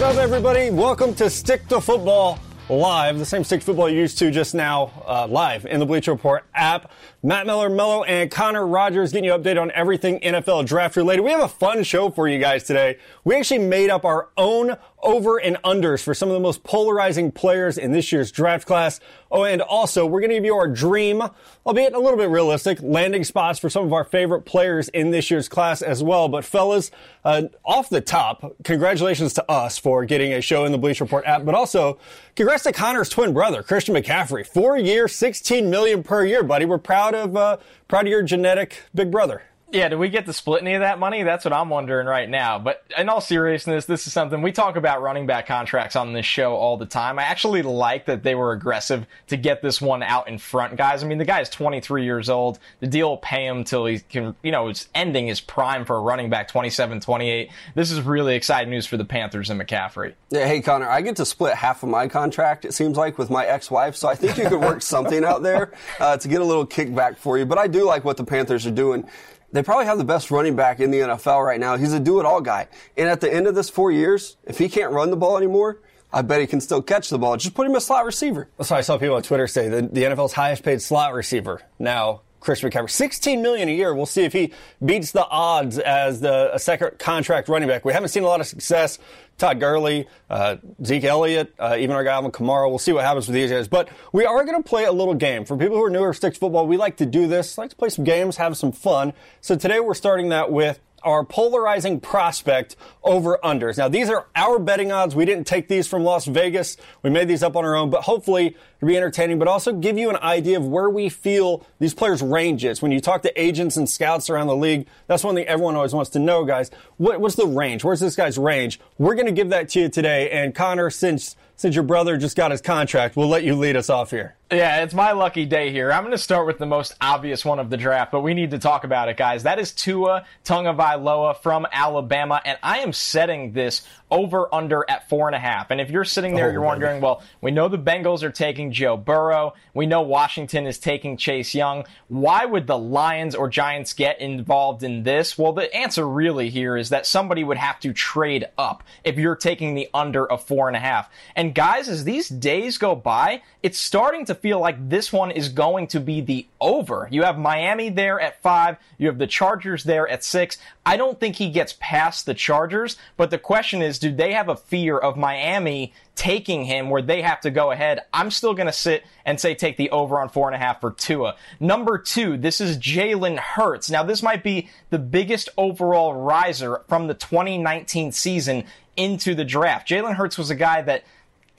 What's up, everybody? Welcome to Stick to Football live, the same stick football you used to just now, uh, live in the Bleacher Report app. Matt Miller, Mello, and Connor Rogers getting you updated on everything NFL draft related. We have a fun show for you guys today. We actually made up our own over and unders for some of the most polarizing players in this year's draft class. Oh, and also we're going to give you our dream, albeit a little bit realistic, landing spots for some of our favorite players in this year's class as well. But fellas, uh, off the top, congratulations to us for getting a show in the Bleacher Report app, but also congrats to Connor's twin brother, Christian McCaffrey. Four years, 16 million per year, buddy. We're proud of, uh, proud of your genetic big brother. Yeah, do we get to split any of that money? That's what I'm wondering right now. But in all seriousness, this is something we talk about running back contracts on this show all the time. I actually like that they were aggressive to get this one out in front, guys. I mean, the guy is 23 years old. The deal will pay him till he can, you know, it's ending his prime for a running back 27, 28. This is really exciting news for the Panthers and McCaffrey. Yeah, hey, Connor, I get to split half of my contract, it seems like, with my ex wife. So I think you could work something out there uh, to get a little kickback for you. But I do like what the Panthers are doing they probably have the best running back in the NFL right now. He's a do it all guy. And at the end of this four years, if he can't run the ball anymore, I bet he can still catch the ball. Just put him a slot receiver. So I saw people on Twitter say the, the NFL's highest paid slot receiver now Chris McCaffrey. 16 million a year. We'll see if he beats the odds as the a second contract running back. We haven't seen a lot of success. Todd Gurley, uh, Zeke Elliott, uh, even our guy Alvin Kamara. We'll see what happens with these guys. But we are going to play a little game. For people who are newer to Sticks football, we like to do this. like to play some games, have some fun. So today we're starting that with our polarizing prospect over unders. Now, these are our betting odds. We didn't take these from Las Vegas. We made these up on our own, but hopefully it'll be entertaining, but also give you an idea of where we feel these players' range is. When you talk to agents and scouts around the league, that's one thing everyone always wants to know, guys. What, what's the range? Where's this guy's range? We're going to give that to you today. And Connor, since since your brother just got his contract, we'll let you lead us off here. Yeah, it's my lucky day here. I'm going to start with the most obvious one of the draft, but we need to talk about it, guys. That is Tua Tagovailoa from Alabama, and I am setting this over under at four and a half. And if you're sitting there, oh, you're wondering, well, we know the Bengals are taking Joe Burrow. We know Washington is taking Chase Young. Why would the Lions or Giants get involved in this? Well, the answer really here is that somebody would have to trade up if you're taking the under of four and a half. And guys, as these days go by, it's starting to feel like this one is going to be the over. You have Miami there at five. You have the Chargers there at six. I don't think he gets past the Chargers, but the question is, do they have a fear of Miami taking him where they have to go ahead? I'm still going to sit and say take the over on four and a half for Tua. Number two, this is Jalen Hurts. Now, this might be the biggest overall riser from the 2019 season into the draft. Jalen Hurts was a guy that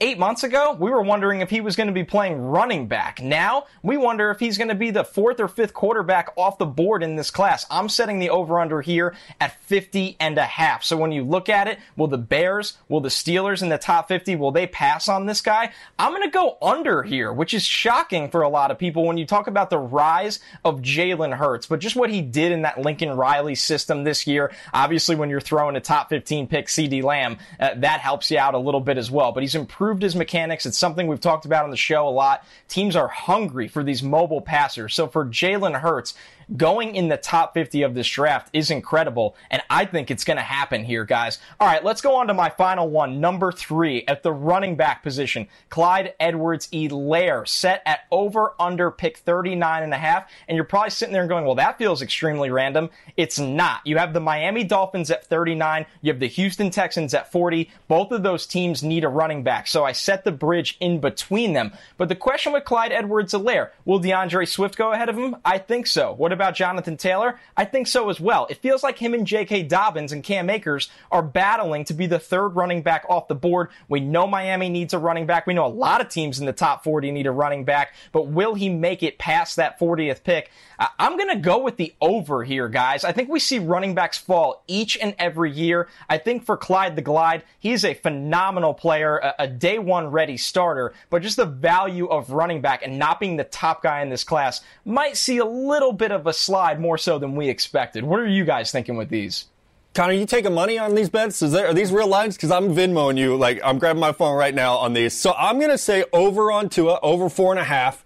Eight months ago, we were wondering if he was going to be playing running back. Now, we wonder if he's going to be the fourth or fifth quarterback off the board in this class. I'm setting the over under here at 50 and a half. So when you look at it, will the Bears, will the Steelers in the top 50, will they pass on this guy? I'm going to go under here, which is shocking for a lot of people when you talk about the rise of Jalen Hurts, but just what he did in that Lincoln Riley system this year. Obviously, when you're throwing a top 15 pick, CeeDee Lamb, uh, that helps you out a little bit as well, but he's improved improved his mechanics. It's something we've talked about on the show a lot. Teams are hungry for these mobile passers. So for Jalen Hurts, going in the top 50 of this draft is incredible, and I think it's going to happen here, guys. All right, let's go on to my final one. Number three at the running back position, Clyde Edwards Helaire, set at over under pick 39 and a half. And you're probably sitting there and going, well, that feels extremely random. It's not. You have the Miami Dolphins at 39, you have the Houston Texans at 40. Both of those teams need a running back, so I set the bridge in between them. But the question with Clyde Edwards Helaire, will DeAndre Swift go ahead of him? I think so. What about about Jonathan Taylor? I think so as well. It feels like him and J.K. Dobbins and Cam Akers are battling to be the third running back off the board. We know Miami needs a running back. We know a lot of teams in the top 40 need a running back, but will he make it past that 40th pick? I'm going to go with the over here, guys. I think we see running backs fall each and every year. I think for Clyde the Glide, he's a phenomenal player, a, a day one ready starter, but just the value of running back and not being the top guy in this class might see a little bit of a slide more so than we expected. What are you guys thinking with these? Connor, you taking money on these bets? There, are these real lines? Because I'm Venmoing you. Like I'm grabbing my phone right now on these. So I'm going to say over on Tua, over four and a half,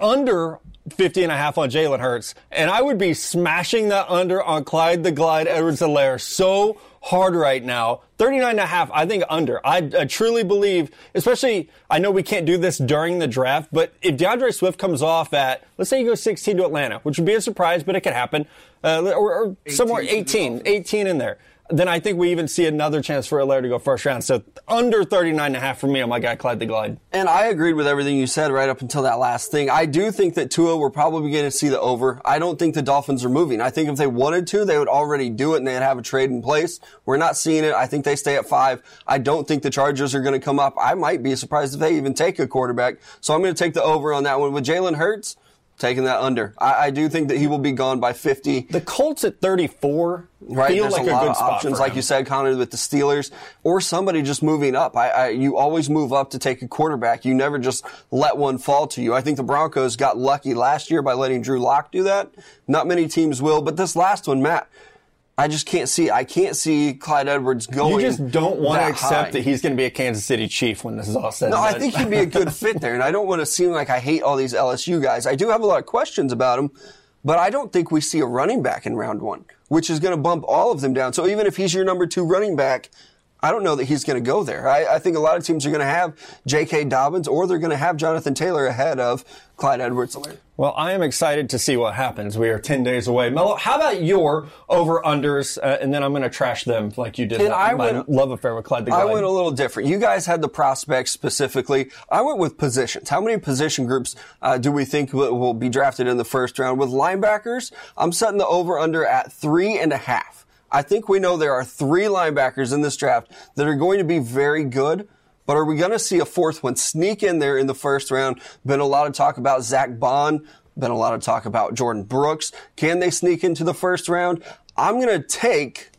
under 50 and a half on Jalen Hurts. And I would be smashing that under on Clyde the Glide Edwards Helaire so hard right now. 39 and a half, I think under. I, I, truly believe, especially, I know we can't do this during the draft, but if DeAndre Swift comes off at, let's say he goes 16 to Atlanta, which would be a surprise, but it could happen, uh, or, or somewhere 18, 18 in there then I think we even see another chance for Helaire to go first round. So under 39 and a half for me on my guy Clyde the Glide. And I agreed with everything you said right up until that last thing. I do think that Tua, we're probably going to see the over. I don't think the Dolphins are moving. I think if they wanted to, they would already do it and they'd have a trade in place. We're not seeing it. I think they stay at five. I don't think the Chargers are going to come up. I might be surprised if they even take a quarterback. So I'm going to take the over on that one. With Jalen Hurts, taking that under. I, I, do think that he will be gone by 50. The Colts at 34 right? feel There's like a, a, lot good of options, like you said, Connor, with the Steelers, or somebody just moving up. I, I, you always move up to take a quarterback. You never just let one fall to you. I think the Broncos got lucky last year by letting Drew Lock do that. Not many teams will, but this last one, Matt, I just can't see. I can't see Clyde Edwards going. You just don't want to accept high. that he's going to be a Kansas City Chief when this is all said. No, I think he'd be a good fit there, and I don't want to seem like I hate all these LSU guys. I do have a lot of questions about him, but I don't think we see a running back in round one, which is going to bump all of them down. So even if he's your number two running back, I don't know that he's going to go there. I, I think a lot of teams are going to have J.K. Dobbins, or they're going to have Jonathan Taylor ahead of Clyde Edwards. Well, I am excited to see what happens. We are 10 days away. Mello, how about your over-unders? Uh, and then I'm going to trash them like you did. And my, I went- love affair with Clyde the I Glide. went a little different. You guys had the prospects specifically. I went with positions. How many position groups uh, do we think will, will be drafted in the first round? With linebackers, I'm setting the over under at three and a half. I think we know there are three linebackers in this draft that are going to be very good. But are we going to see a fourth one sneak in there in the first round? Been a lot of talk about Zack Baun. Been a lot of talk about Jordyn Brooks. Can they sneak into the first round? I'm going to take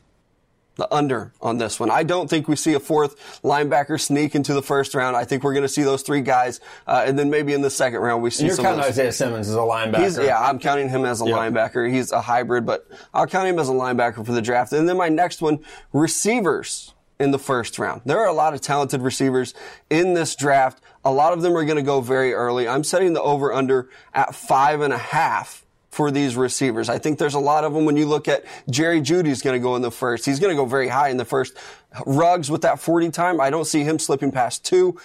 the under on this one. I don't think we see a fourth linebacker sneak into the first round. I think we're going to see those three guys, uh, and then maybe in the second round we see You're some. counting of those. Isaiah Simmons as a linebacker. He's, yeah, I'm counting him as a Yeah. linebacker. He's a hybrid, but I'll count him as a linebacker for the draft. And then my next one, receivers in the first round. There are a lot of talented receivers in this draft. A lot of them are going to go very early. I'm setting the over under at five and a half for these receivers. I think there's a lot of them when you look at Jerry Jeudy's going to go in the first. He's going to go very high in the first. Ruggs with that 40 time, I don't see him slipping past two.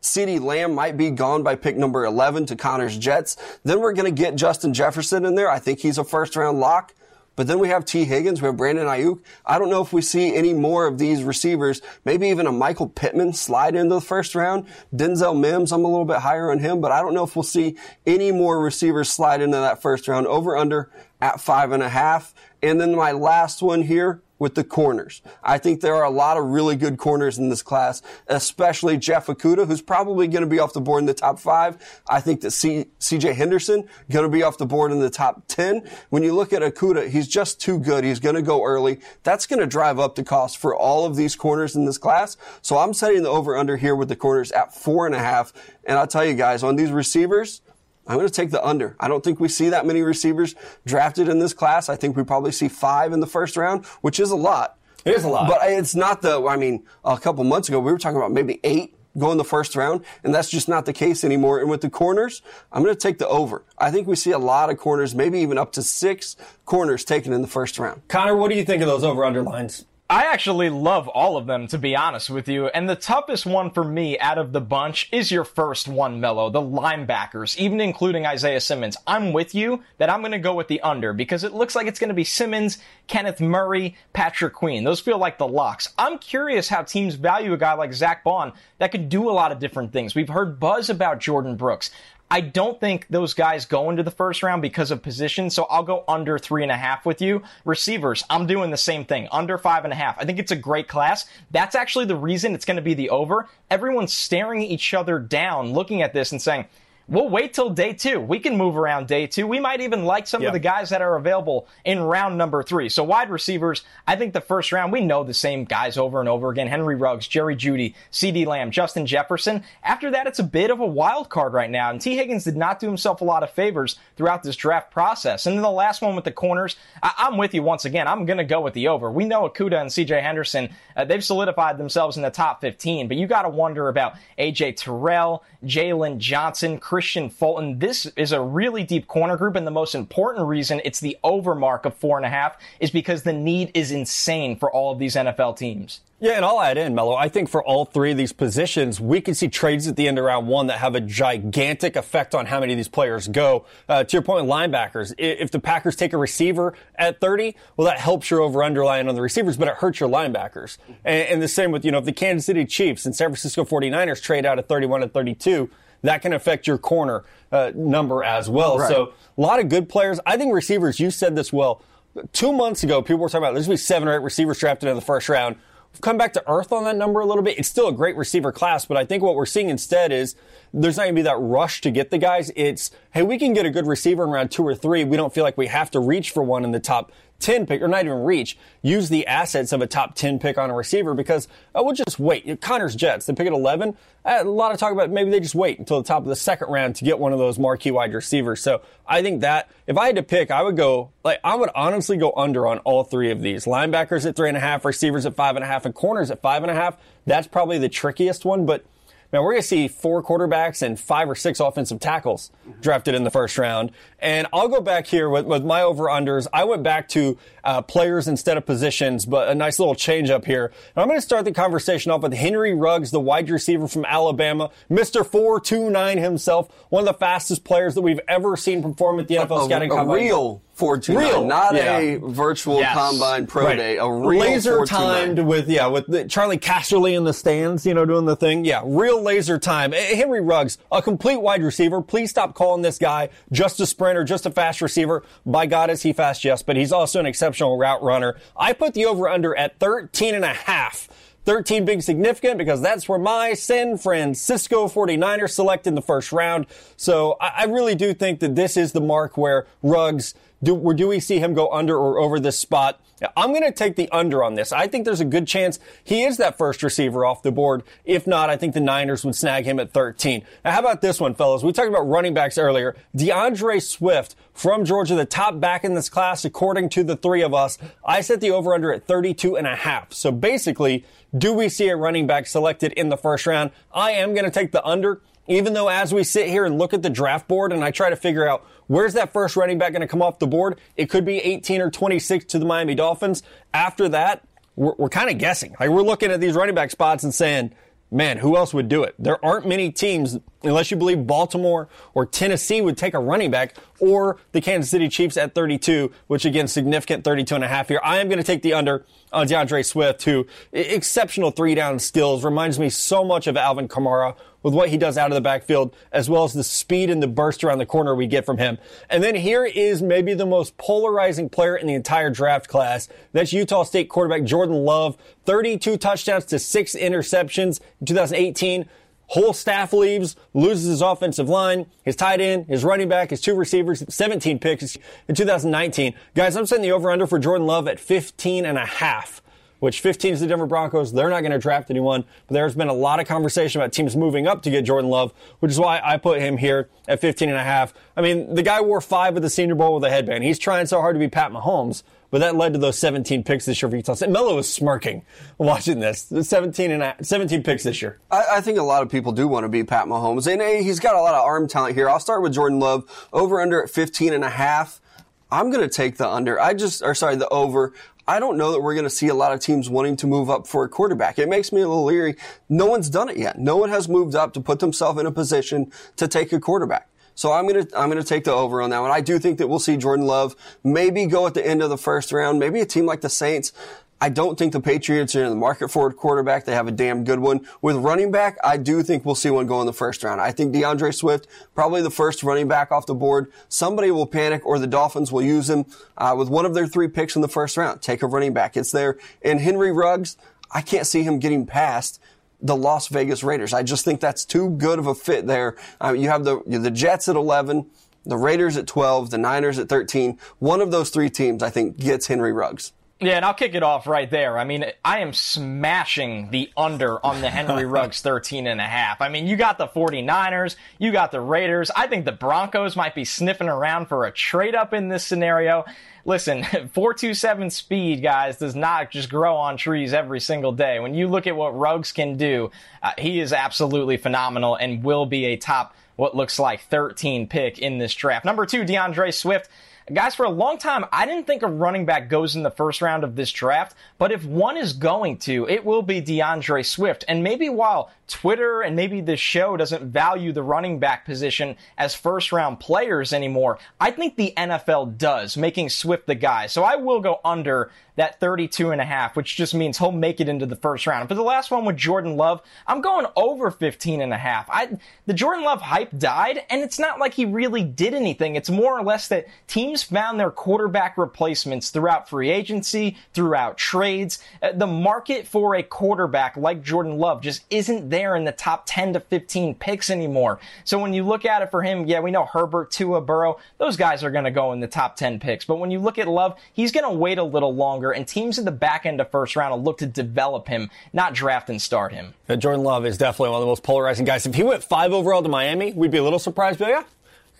CeeDee Lamb might be gone by pick number 11 to Connor's Jets. Then we're going to get Justin Jefferson in there. I think he's a first round lock. But then we have Tee Higgins, we have Brandon Aiyuk. I don't know if we see any more of these receivers. Maybe even a Michael Pittman slide into the first round. Denzel Mims, I'm a little bit higher on him, but I don't know if we'll see any more receivers slide into that first round. Over under at five and a half. And then my last one here, with the corners. I think there are a lot of really good corners in this class, especially Jeff Okudah, who's probably going to be off the board in the top five. I think that C- CJ Henderson going to be off the board in the top 10. When you look at Okudah, he's just too good. He's going to go early. That's going to drive up the cost for all of these corners in this class. So I'm setting the over under here with the corners at four and a half. And I'll tell you guys, on these receivers, I'm going to take the under. I don't think we see that many receivers drafted in this class. I think we probably see five in the first round, which is a lot. It is a lot. But it's not the, I mean, a couple months ago, we were talking about maybe eight go in the first round, and that's just not the case anymore. And with the corners, I'm going to take the over. I think we see a lot of corners, maybe even up to six corners taken in the first round. Connor, what do you think of those over-under lines? I actually love all of them, to be honest with you. And the toughest one for me out of the bunch is your first one, Mello, the linebackers, even including Isaiah Simmons. I'm with you that I'm going to go with the under because it looks like it's going to be Simmons, Kenneth Murray, Patrick Queen. Those feel like the locks. I'm curious how teams value a guy like Zack Baun that could do a lot of different things. We've heard buzz about Jordyn Brooks. I don't think those guys go into the first round because of position, so I'll go under three and a half with you. Receivers, I'm doing the same thing, under five and a half. I think it's a great class. That's actually the reason it's going to be the over. Everyone's staring each other down, looking at this and saying, We'll wait till day two. We can move around day two. We might even like some Yeah. of the guys that are available in round number three. So wide receivers, I think the first round, we know the same guys over and over again. Henry Ruggs, Jerry Jeudy, CeeDee Lamb, Justin Jefferson. After that, it's a bit of a wild card right now. And Tee Higgins did not do himself a lot of favors throughout this draft process. And then the last one with the corners, I- I'm with you once again. I'm going to go with the over. We know Okudah and CJ Henderson, uh, they've solidified themselves in the top 15, but you got to wonder about AJ Terrell, Jaylon Johnson, Chris Kristian Fulton. This is a really deep corner group, and the most important reason it's the over mark of four and a half is because the need is insane for all of these NFL teams. Yeah, and I'll add in, Mello. I think for all three of these positions, we can see trades at the end of round one that have a gigantic effect on how many of these players go. Uh, to your point with linebackers, if the Packers take a receiver at 30, well, that helps your over underline on the receivers, but it hurts your linebackers. And, and the same with, you know, if the Kansas City Chiefs and San Francisco 49ers trade out at 31 and 32, that can affect your corner uh, number as well. Right. So a lot of good players. I think receivers, you said this well. Two months ago, people were talking about there's going to be seven or eight receivers drafted in the first round We've come back to earth on that number a little bit. It's still a great receiver class, but I think what we're seeing instead is there's not going to be that rush to get the guys. It's, hey, we can get a good receiver in round two or three. We don't feel like we have to reach for one in the top 10 pick, or not even reach, use the assets of a top 10 pick on a receiver because oh, we'll just wait. Connor's Jets, they pick at 11. A lot of talk about maybe they just wait until the top of the second round to get one of those marquee wide receivers. So I think that if I had to pick, I would go, like, I would honestly go under on all three of these. Linebackers at three and a half, receivers at five and a half, and corners at five and a half. That's probably the trickiest one, but now we're going to see four quarterbacks and five or six offensive tackles mm-hmm. drafted in the first round. And I'll go back here with, with my over unders. I went back to uh, players instead of positions, but a nice little change up here. And I'm going to start the conversation off with Henry Ruggs, the wide receiver from Alabama, Mr. 429 himself, one of the fastest players that we've ever seen perform at the NFL a, scouting a, combine. real 429, real, not yeah. a virtual yes. combine pro right. day, a real laser timed with yeah with the, Charley Casserly in the stands, you know, doing the thing. Yeah, real laser time. Henry Ruggs, a complete wide receiver. Please stop calling this guy just a sprinter, just a fast receiver. By God, is he fast? Yes, but he's also an exceptional route runner. I put the over under at 13 and a half. 13 being significant because that's where my San Francisco 49ers select in the first round. So I, I really do think that this is the mark where Ruggs do, do we see him go under or over this spot? I'm going to take the under on this. I think there's a good chance he is that first receiver off the board. If not, I think the Niners would snag him at 13. Now, how about this one, fellas? We talked about running backs earlier. DeAndre Swift from Georgia, the top back in this class, according to the three of us. I set the over under at 32 and a half. So basically, do we see a running back selected in the first round? I am going to take the under even though as we sit here and look at the draft board and I try to figure out where's that first running back going to come off the board, it could be 18 or 26 to the Miami Dolphins. After that, we're, we're kind of guessing. Like we're looking at these running back spots and saying, man, who else would do it? There aren't many teams, unless you believe Baltimore or Tennessee would take a running back, or the Kansas City Chiefs at 32, which again, significant 32 and a half here. I am going to take the under on DeAndre Swift, who exceptional three down skills, reminds me so much of Alvin Kamara with what he does out of the backfield, as well as the speed and the burst around the corner we get from him. And then here is maybe the most polarizing player in the entire draft class. That's Utah State quarterback Jordan Love, 32 touchdowns to six interceptions in 2018 whole staff leaves, loses his offensive line, his tight end, his running back, his two receivers, 17 picks in 2019. Guys, I'm setting the over under for Jordan Love at 15 and a half which 15 is the Denver Broncos. They're not going to draft anyone, but there's been a lot of conversation about teams moving up to get Jordan Love, which is why I put him here at 15 and a half. I mean, the guy wore five at the Senior Bowl with a headband. He's trying so hard to be Pat Mahomes, but that led to those 17 picks this year for Utah State. Melo was smirking watching this. 17 and a, 17 picks this year. I, I, think a lot of people do want to be Pat Mahomes, and hey, he's got a lot of arm talent here. I'll start with Jordan Love over under at 15 and a half. I'm going to take the under. I just, or sorry, the over. I don't know that we're going to see a lot of teams wanting to move up for a quarterback. It makes me a little leery. No one's done it yet. No one has moved up to put themselves in a position to take a quarterback. So I'm gonna I'm gonna take the over on that one. I do think that we'll see Jordan Love maybe go at the end of the first round. Maybe a team like the Saints I don't think the Patriots are in the market for a quarterback. They have a damn good one. With running back, I do think we'll see one go in the first round. I think DeAndre Swift, probably the first running back off the board. Somebody will panic or the Dolphins will use him uh, with one of their three picks in the first round. Take a running back. It's there. And Henry Ruggs, I can't see him getting past the Las Vegas Raiders. I just think that's too good of a fit there. Uh, you have the, the Jets at 11, the Raiders at 12, the Niners at 13. One of those three teams, I think, gets Henry Ruggs. Yeah, and I'll kick it off right there. I mean, I am smashing the under on the Henry Ruggs 13 and a half. I mean, you got the 49ers, you got the Raiders. I think the Broncos might be sniffing around for a trade up in this scenario. Listen, 427 speed, guys, does not just grow on trees every single day. When you look at what Ruggs can do, uh, he is absolutely phenomenal and will be a top what looks like 13 pick in this draft. Number two, DeAndre Swift. Guys, for a long time, I didn't think a running back goes in the first round of this draft, but if one is going to, it will be DeAndre Swift. And maybe while Twitter and maybe this show doesn't value the running back position as first round players anymore, I think the NFL does, making Swift the guy. So I will go under that 32 and a half, which just means he'll make it into the first round. For the last one with Jordan Love, I'm going over 15 and a half. I, the Jordan Love hype died, and it's not like he really did anything. It's more or less that teams found their quarterback replacements throughout free agency, throughout trades. Uh, the market for a quarterback like Jordan Love just isn't there in the top 10 to 15 picks anymore. So when you look at it for him, yeah, we know Herbert, Tua, Burrow, those guys are going to go in the top 10 picks. But when you look at Love, he's going to wait a little longer and teams in the back end of first round will look to develop him, not draft and start him. Yeah, Jordan Love is definitely one of the most polarizing guys. If he went five overall to Miami, we'd be a little surprised, but yeah,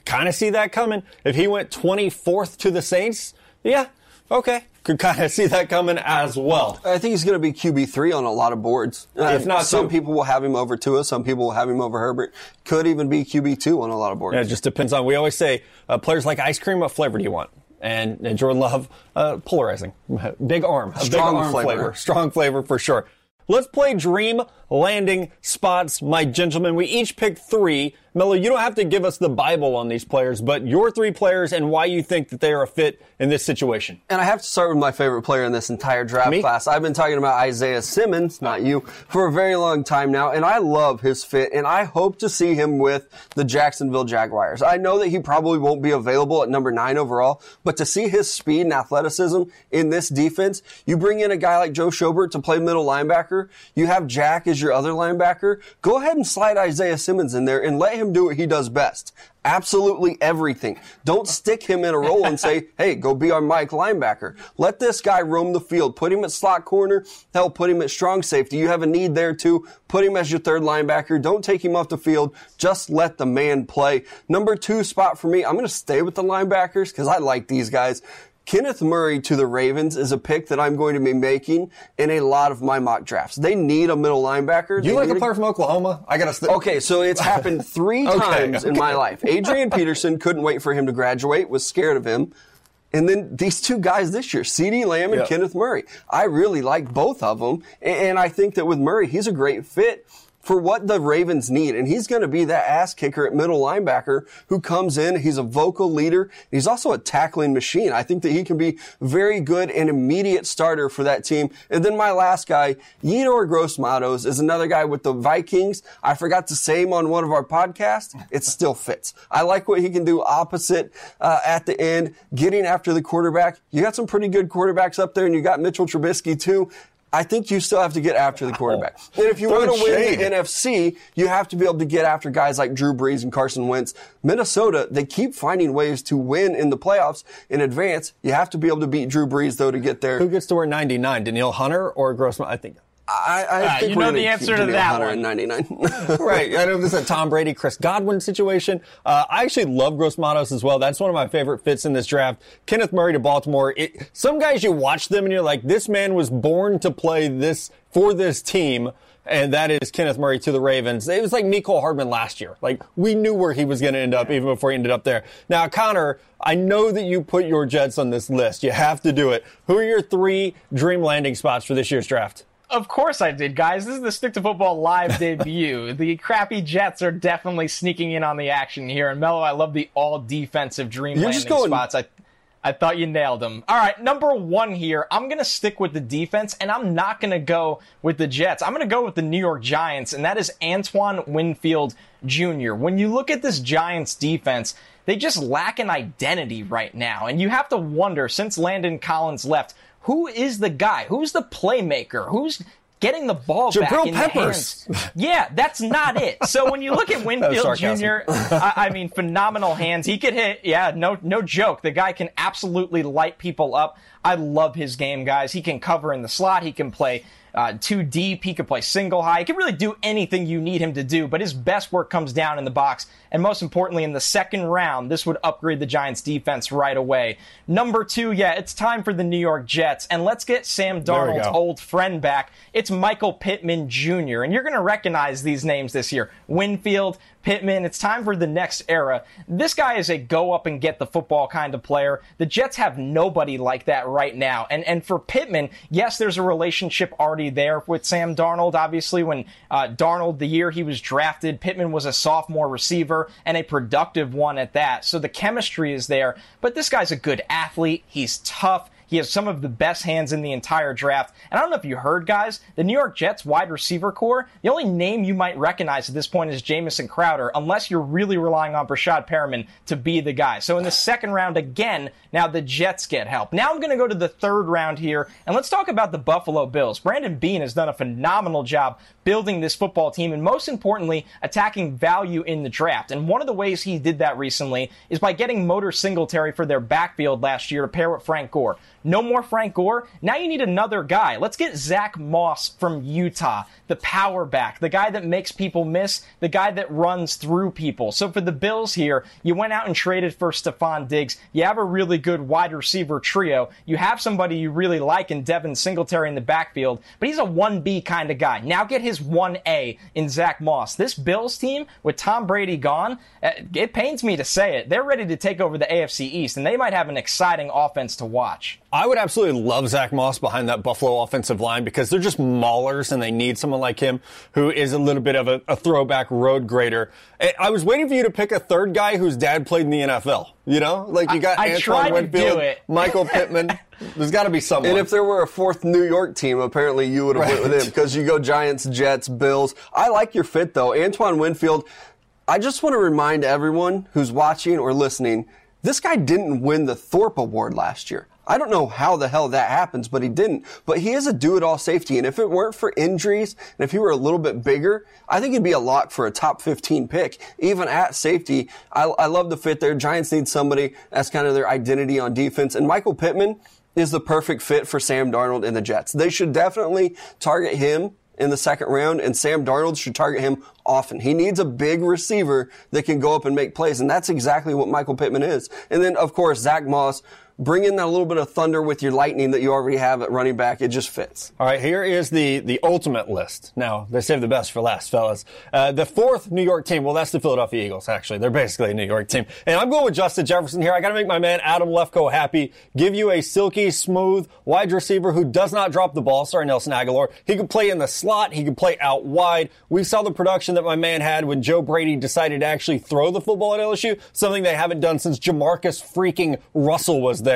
kind of see that coming. If he went 24th to the Saints, yeah, okay. Could kind of see that coming as well. I think he's going to be QB three on a lot of boards. If not some two. people will have him over Tua, some people will have him over Herbert. Could even be QB two on a lot of boards. Yeah, it just depends on. We always say uh, players like ice cream. What flavor do you want? And, and Jordan Love, uh, polarizing, big arm, Strong big arm flavor. strong flavor for sure. Let's play dream landing spots, my gentlemen. We each picked three. Miller, you don't have to give us the Bible on these players, but your three players and why you think that they are a fit in this situation. And I have to start with my favorite player in this entire draft Me? class. I've been talking about Isaiah Simmons, not you, for a very long time now, and I love his fit, and I hope to see him with the Jacksonville Jaguars. I know that he probably won't be available at number nine overall, but to see his speed and athleticism in this defense, you bring in a guy like Joe Schobert to play middle linebacker, you have Jack as your other linebacker, go ahead and slide Isaiah Simmons in there and let him do what he does best. Absolutely everything. Don't stick him in a role and say, hey, go be our Mike linebacker. Let this guy roam the field. Put him at slot corner. Hell, put him at strong safety. You have a need there too. Put him as your third linebacker. Don't take him off the field. Just let the man play. Number two spot for me, I'm going to stay with the linebackers because I like these guys. Kenneth Murray to the Ravens is a pick that I'm going to be making in a lot of my mock drafts. They need a middle linebacker. You They like a player from Oklahoma? I gotta. St- Okay, so it's happened three Okay, times in my life. Adrian Peterson couldn't wait for him to graduate, was scared of him. And then these two guys this year, CeeDee Lamb and Yeah. Kenneth Murray. I really like both of them. And I think that with Murray, he's a great fit for what the Ravens need. And he's going to be that ass kicker at middle linebacker who comes in. He's a vocal leader. He's also a tackling machine. I think that he can be very good and immediate starter for that team. And then my last guy, Yetur Gross-Matos, is another guy with the Vikings. I forgot to say him on one of our podcasts. It still fits. I like what he can do opposite uh, at the end, getting after the quarterback. You got some pretty good quarterbacks up there, and you got Mitchell Trubisky too. I think you still have to get after the quarterback. And if you want to win the NFC, you have to be able to get after guys like Drew Brees and Carson Wentz. Minnesota, they keep finding ways to win in the playoffs in advance. You have to be able to beat Drew Brees though to get there. Who gets to wear 99? Danielle Hunter or Grossman? I think. I, I Ah, think you we're know the answer to that one. right. I know this is a Tom Brady, Chris Godwin situation. Uh, I actually love Gross Matos as well. That's one of my favorite fits in this draft. Kenneth Murray to Baltimore. It, some guys you watch them and you're like, this man was born to play this for this team. And that is Kenneth Murray to the Ravens. It was like Mecole Hardman last year. Like we knew where he was going to end up even before he ended up there. Now, Connor, I know that you put your Jets on this list. You have to do it. Who are your three dream landing spots for this year's draft? Of course I did, guys. This is the Stick to Football live debut. the crappy Jets are definitely sneaking in on the action here. And Mello, I love the all defensive dream You're landing going- spots. I I thought you nailed them. All right, number one here. I'm going to stick with the defense, and I'm not going to go with the Jets. I'm going to go with the New York Giants, and that is Antoine Winfield Jr. When you look at this Giants defense, they just lack an identity right now. And you have to wonder, since Landon Collins left, who is the guy? Who's the playmaker? Who's getting the ball back Jabril in Peppers. the hands? Yeah, that's not it. So when you look at Winfield. Jr., I, I mean, phenomenal hands. He could hit. Yeah, no, no joke. The guy can absolutely light people up. I love his game, guys. He can cover in the slot. He can play uh, too deep. He can play single high. He can really do anything you need him to do. But his best work comes down in the box, and most importantly, in the second round, this would upgrade the Giants' defense right away. Number two, yeah, it's time for the New York Jets, and let's get Sam Darnold's old friend back. It's Michael Pittman Jr., and you're going to recognize these names this year: Winfield, Pittman. It's time for the next era. This guy is a go up and get the football kind of player. The Jets have nobody like that right now. And and for Pittman, yes, there's a relationship already there with Sam Darnold. Obviously, when uh, Darnold, the year he was drafted, Pittman was a sophomore receiver and a productive one at that. So the chemistry is there. But this guy's a good athlete. He's tough. He has some of the best hands in the entire draft. And I don't know if you heard, guys, the New York Jets wide receiver core, the only name you might recognize at this point is Jamison Crowder, unless you're really relying on Breshad Perriman to be the guy. So in the second round, again, now the Jets get help. Now I'm going to go to the third round here, and let's talk about the Buffalo Bills. Brandon Beane has done a phenomenal job building this football team, and most importantly, attacking value in the draft. And one of the ways he did that recently is by getting Motor Singletary for their backfield last year to pair with Frank Gore. No more Frank Gore. Now you need another guy. Let's get Zach Moss from Utah, the power back, the guy that makes people miss, the guy that runs through people. So for the Bills here, you went out and traded for Stefon Diggs. You have a really good wide receiver trio. You have somebody you really like in Devin Singletary in the backfield, but he's a 1B kind of guy. Now get his 1A in Zach Moss. This Bills team, with Tom Brady gone, uh, it pains me to say it, they're ready to take over the AFC East, and they might have an exciting offense to watch. I would absolutely love Zach Moss behind that Buffalo offensive line because they're just maulers and they need someone like him who is a little bit of a, a, throwback road grader. Eh, I was waiting for you to pick a third guy whose dad played in the NFL. You know, like you got I, I Antoine Winfield, Michael Pittman. There's got to be someone. And if there were a fourth New York team, apparently you would have right. went with him because you go Giants, Jets, Bills. I like your fit though, Antoine Winfield. I just want to remind everyone who's watching or listening, this guy didn't win the Thorpe Award last year. I don't know how the hell that happens, but he didn't. But he is a do-it-all safety, and if it weren't for injuries, and if he were a little bit bigger, I think he'd be a lock for a top 15 pick, even at safety. I, I love the fit there. Giants need somebody that's kind of their identity on defense, and Michael Pittman is the perfect fit for Sam Darnold and the Jets. They should definitely target him in the second round, and Sam Darnold should target him often. He needs a big receiver that can go up and make plays, and that's exactly what Michael Pittman is. And then, of course, Zach Moss bring in that little bit of thunder with your lightning that you already have at running back. It just fits. All right, here is the the ultimate list. Now they save the best for last, fellas. Uh, the fourth New York team. Well, that's the Philadelphia Eagles. Actually, they're basically a New York team. And I'm going with Justin Jefferson here. I got to make my man Adam Lefkoe happy. Give you a silky smooth wide receiver who does not drop the ball. Sorry, Nelson Agholor. He could play in the slot. He could play out wide. We saw the production that my man had when Joe Brady decided to actually throw the football at LSU. Something they haven't done since Jamarcus freaking Russell was there.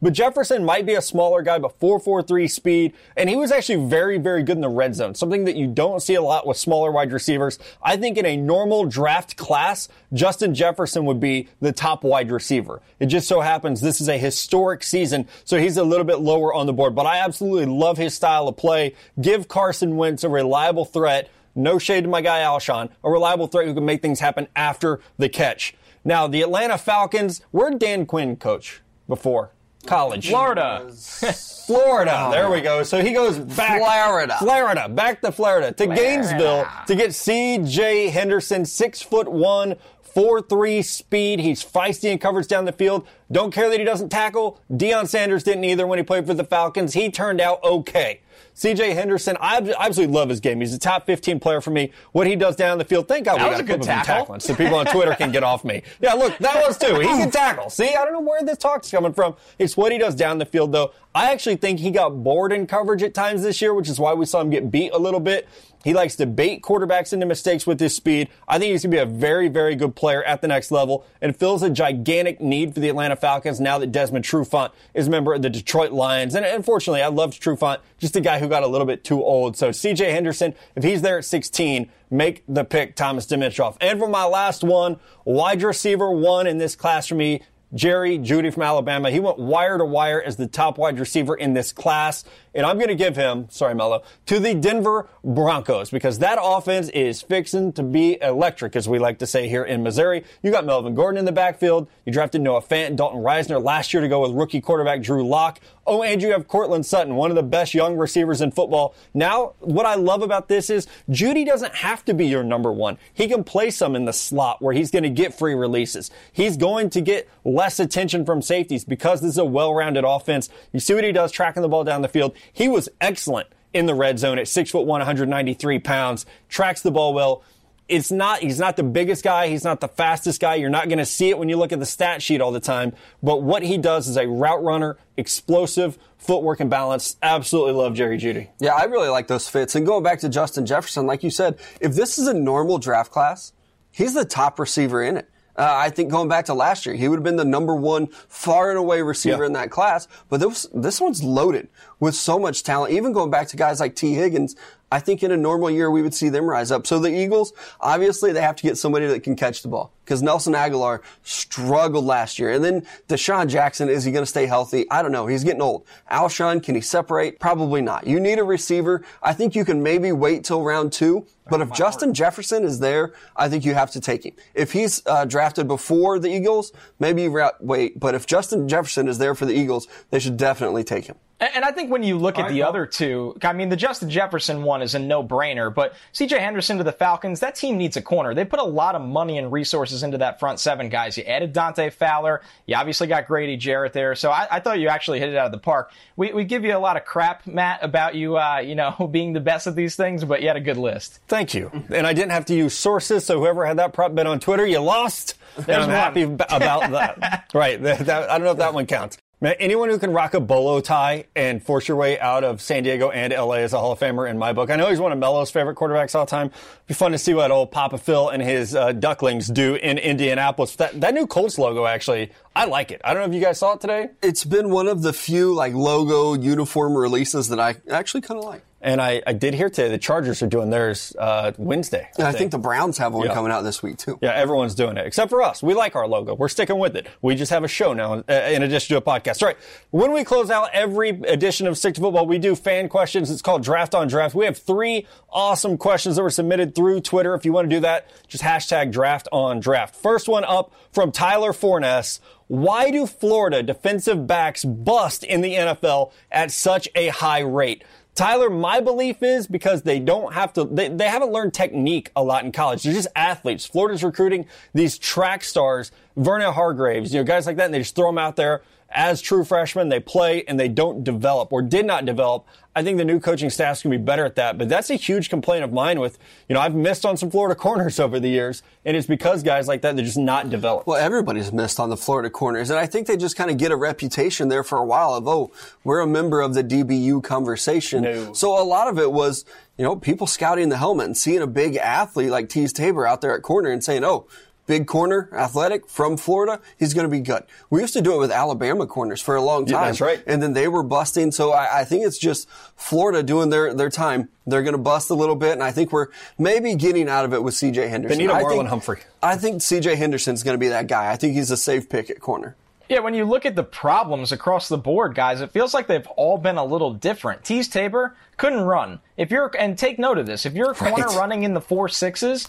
But Jefferson might be a smaller guy, but 4.43 speed. And he was actually very, very good in the red zone. Something that you don't see a lot with smaller wide receivers. I think in a normal draft class, Justin Jefferson would be the top wide receiver. It just so happens this is a historic season, so he's a little bit lower on the board. But I absolutely love his style of play. Give Carson Wentz a reliable threat. No shade to my guy Alshon, a reliable threat who can make things happen after the catch. Now, the Atlanta Falcons, where Dan Quinn coach before? College. Florida. Florida. Oh. There we go. So he goes back. Florida. Florida. Back to Florida. To Florida. Gainesville to get C.J. Henderson, six foot one, four three speed. He's feisty and covers down the field. Don't care that he doesn't tackle. Deion Sanders didn't either when he played for the Falcons. He turned out okay. CJ Henderson, I absolutely love his game. He's a top 15 player for me. What he does down the field, thank God that we got a good tackle. tackling so people on Twitter can get off me. Yeah, look, that was too. He can tackle. See, I don't know where this talk's coming from. It's what he does down the field, though. I actually think he got bored in coverage at times this year, which is why we saw him get beat a little bit. He likes to bait quarterbacks into mistakes with his speed. I think he's going to be a very, very good player at the next level and fills a gigantic need for the Atlanta Falcons now that Desmond Trufant is a member of the Detroit Lions. And unfortunately, I loved Trufant, just a guy who got a little bit too old. So CJ Henderson, if he's there at 16, make the pick Thomas Dimitroff. And for my last one, wide receiver one in this class for me, Jerry Jeudy from Alabama. He went wire to wire as the top wide receiver in this class. And I'm going to give him, sorry, Mello, to the Denver Broncos because that offense is fixing to be electric, as we like to say here in Missouri. You got Melvin Gordon in the backfield. You drafted Noah Fant and Dalton Risner last year to go with rookie quarterback Drew Lock. Oh, and you have Courtland Sutton, one of the best young receivers in football. Now, what I love about this is Jeudy doesn't have to be your number one. He can play some in the slot where he's going to get free releases. He's going to get less attention from safeties because this is a well-rounded offense. You see what he does tracking the ball down the field. He was excellent in the red zone at six foot one, 193 pounds, tracks the ball well it's not, he's not the biggest guy. He's not the fastest guy. You're not going to see it when you look at the stat sheet all the time. But what he does is a route runner, explosive, footwork and balance. Absolutely love Jerry Jeudy. Yeah, I really like those fits. And going back to Justin Jefferson, like you said, if this is a normal draft class, he's the top receiver in it. Uh, I think going back to last year, he would have been the number one far and away receiver Yeah. in that class. But this, this one's loaded with so much talent. Even going back to guys like Tee Higgins, I think in a normal year we would see them rise up. So the Eagles, obviously, they have to get somebody that can catch the ball because Nelson Agholor struggled last year. And then DeSean Jackson, is he going to stay healthy? I don't know. He's getting old. Alshon, can he separate? Probably not. You need a receiver. I think you can maybe wait till round two. But if Justin Jefferson is there, I think you have to take him. If he's uh, drafted before the Eagles, maybe you wait. But if Justin Jefferson is there for the Eagles, they should definitely take him. And and I think when you look at the other two, I mean, the Justin Jefferson one is a no-brainer, but CJ Henderson to the Falcons, that team needs a corner. They put a lot of money and resources into that front seven, guys. You added Dante Fowler. You obviously got Grady Jarrett there. So I, I thought you actually hit it out of the park. We, we give you a lot of crap, Matt, about you, uh, you know, being the best at these things, but you had a good list. Thank you. And I didn't have to use sources, so whoever had that prop bet on Twitter, you lost. And I'm one. happy about that. right. That, that- I don't know if that one counts. Man, anyone who can rock a bolo tie and force your way out of San Diego and LA is a Hall of Famer in my book. I know he's one of Melo's favorite quarterbacks all time. It'd Be fun to see what old Papa Phil and his uh, ducklings do in Indianapolis. That, that new Colts logo, actually, I like it. I don't know if you guys saw it today. It's been one of the few like logo uniform releases that I actually kind of like. And I, I did hear today the Chargers are doing theirs uh, Wednesday. I think the Browns have one Yeah. coming out this week too. Yeah, everyone's doing it except for us. We like our logo. We're sticking with it. We just have a show now uh, in addition to a podcast. All right. When we close out every edition of Stick to Football, we do fan questions. It's called Draft on Draft. We have three awesome questions that were submitted through Twitter. If you want to do that, just hashtag Draft on Draft. First one up from Tyler Forness. Why do Florida defensive backs bust in the NFL at such a high rate? Tyler, my belief is because they don't have to, they, they haven't learned technique a lot in college. They're just athletes. Florida's recruiting these track stars, Vernon Hargreaves, you know, guys like that, and they just throw them out there as true freshmen. They play and they don't develop or did not develop. I think the new coaching staff's going to be better at that. But that's a huge complaint of mine with, you know, I've missed on some Florida corners over the years, and it's because guys like that, they're just not developed. Well, everybody's missed on the Florida corners, and I think they just kind of get a reputation there for a while of, oh, we're a member of the DBU conversation. No. So a lot of it was, you know, people scouting the helmet and seeing a big athlete like Teez Tabor out there at corner and saying, oh, big corner, athletic from Florida, he's going to be good. We used to do it with Alabama corners for a long Yeah, time. that's right. And then they were busting. So I, I think it's just Florida doing their, their time. They're going to bust a little bit, and I think we're maybe getting out of it with C.J. Henderson. need a I Marlon think- Humphrey. I think C.J. Henderson's going to be that guy. I think he's a safe pick at corner. Yeah, when you look at the problems across the board, guys, it feels like they've all been a little different. Teez Tabor couldn't run. If you're and take note of this, if you're a corner Right. running in the four sixes,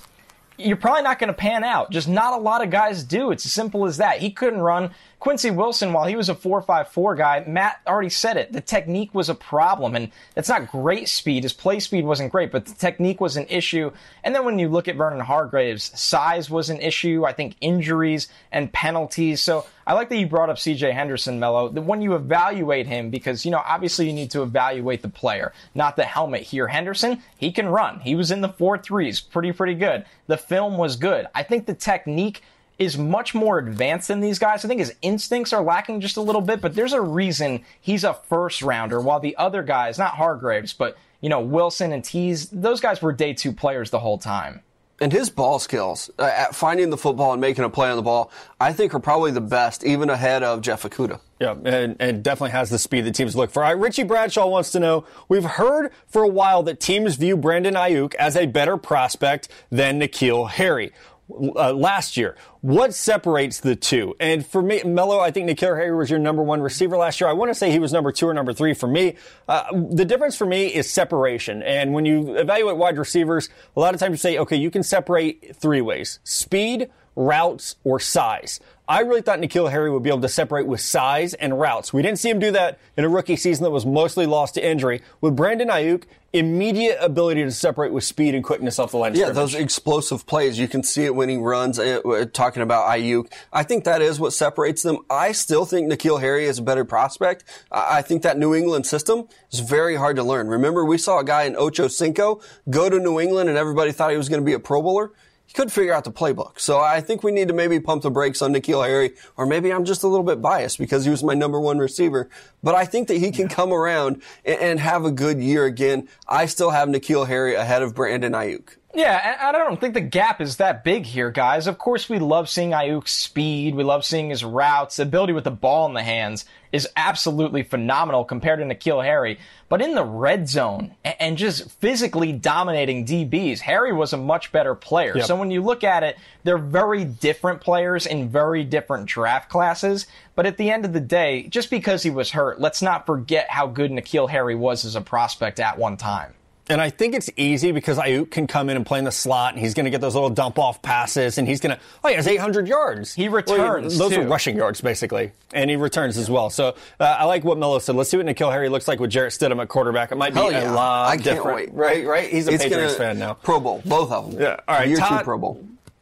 you're probably not going to pan out. Just not a lot of guys do. It's as simple as that. He couldn't run. Quincy Wilson, while he was a 4.54 guy, Matt already said it. The technique was a problem, and it's not great speed. His play speed wasn't great, but the technique was an issue. And then when you look at Vernon Hargreaves, size was an issue. I think injuries and penalties. So I like that you brought up CJ Henderson, Mello. When you evaluate him, because, you know, obviously you need to evaluate the player, not the helmet here. Henderson, he can run. He was in the four threes, pretty, pretty good. The film was good. I think the technique is much more advanced than these guys. I think his instincts are lacking just a little bit, but there's a reason he's a first rounder while the other guys, not Hargreaves, but, you know, Wilson and Teez, those guys were day two players the whole time. And his ball skills uh, at finding the football and making a play on the ball, I think are probably the best, even ahead of Jeff Okudah. Yeah, and, and definitely has the speed that teams look for. All right, Richie Bradshaw wants to know, we've heard for a while that teams view Brandon Aiyuk as a better prospect than N'Keal Harry. Uh, last year, what separates the two? And for me, Mello, I think N'Keal Harry was your number one receiver last year. I want to say he was number two or number three for me. Uh, the difference for me is separation. And when you evaluate wide receivers, a lot of times you say, okay, you can separate three ways: speed, routes, or size. I really thought N'Keal Harry would be able to separate with size and routes. We didn't see him do that in a rookie season that was mostly lost to injury. With Brandon Aiyuk, immediate ability to separate with speed and quickness off the line. of Yeah, scrimmage. those explosive plays. You can see it when he runs. Uh, uh, talking about Aiyuk, I think that is what separates them. I still think N'Keal Harry is a better prospect. I I think that New England system is very hard to learn. Remember, we saw a guy in Ocho Cinco go to New England, and everybody thought he was going to be a Pro Bowler. He could figure out the playbook. So I think we need to maybe pump the brakes on N'Keal Harry, or maybe I'm just a little bit biased because he was my number one receiver. But I think that he can come around and, and have a good year again. I still have N'Keal Harry ahead of Brandon Aiyuk. Yeah, and I don't think the gap is that big here, guys. Of course, we love seeing Aiyuk's speed. We love seeing his routes. The ability with the ball in the hands is absolutely phenomenal compared to N'Keal Harry. But in the red zone and just physically dominating DBs, Harry was a much better player. Yep. So when you look at it, they're very different players in very different draft classes. But at the end of the day, just because he was hurt, let's not forget how good N'Keal Harry was as a prospect at one time. And I think it's easy because Aiyuk can come in and play in the slot, and he's going to get those little dump off passes, and he's going to oh, he has 800 yards. He returns. Well, those too. are rushing yards basically, and he returns as well. So uh, I like what Mello said. Let's see what N'Keal Harry looks like with Jarrett Stidham at quarterback. It might be yeah. a lot I can't different, wait. right? Right? He's a it's Patriots fan now. Pro Bowl, both of them. Yeah. All right. Year Todd, two Pro Bowl.